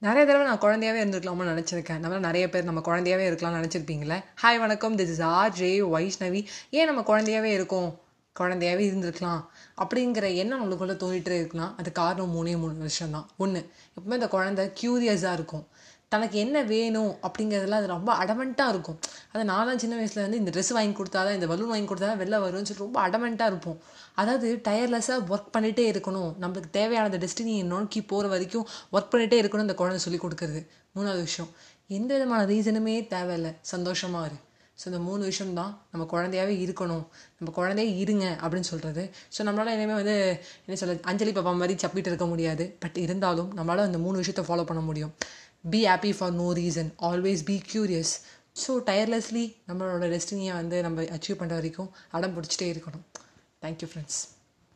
நிறைய தடவை நான் குழந்தையாவே இருந்திருக்கலாம்னு நினச்சிருக்கேன். நம்ம நிறைய பேர் நம்ம குழந்தையாவே இருக்கலாம்னு நினச்சிருப்பீங்களே ஹாய் வணக்கம். This is R J Vaishnavi ஏன் நம்ம குழந்தையாவே இருக்கோம்? குழந்தையாவே இருந்திருக்கலாம். அப்படிங்கிற எண்ணம் நம்மளுக்குள்ளே தோண்டிகிட்டே இருக்கலாம். அது காரணம் மூணே மூணு விஷயம் தான் ஒன்று எப்பவுமே இந்த குழந்தை க்யூரியஸாக இருக்கும். தனக்கு என்ன வேணும் அப்படிங்கிறதுலாம் அது ரொம்ப அடமெண்ட்டாக இருக்கும். அது நான்லாம் சின்ன வயசுலேருந்து இந்த ட்ரெஸ் வாங்கி கொடுத்தா தான் இந்த பலூன் வாங்கி கொடுத்தா தான் வெளில வரும்னு சொல்லி ரொம்ப அடமெண்ட்டாக இருப்போம். அதாவது டயர்லெஸ்ஸாக ஒர்க் பண்ணிகிட்டே இருக்கணும். நம்மளுக்கு தேவையான டெஸ்டினி நோக்கி போகிற வரைக்கும் ஒர்க் பண்ணிகிட்டே இருக்கணும் இந்த குழந்தை சொல்லி கொடுக்குறது. மூணாவது விஷயம். எந்த விதமான ரீசனுமே தேவையில்லை. சந்தோஷமாக இரு. ஸோ இந்த மூணு விஷயம் தான் நம்ம குழந்தையாவே இருக்கணும். நம்ம குழந்தையே இருங்க அப்படின்னு சொல்கிறது ஸோ நம்மளால் இனிமேல் வந்து என்ன சொல்ல அஞ்சலி பாப்பா மாதிரி சப்பிட்டு இருக்க முடியாது. பட் இருந்தாலும் நம்மளால் அந்த மூணு விஷயத்தை ஃபாலோ பண்ண முடியும். be happy for no reason always be curious so tirelessly நம்மளோட டெஸ்டினியை வந்து நம்ம அச்சீவ் பண்ணுற வரைக்கும் அடம் பிடிச்சிட்டே இருக்கணும் தேங்க்யூ ஃப்ரெண்ட்ஸ்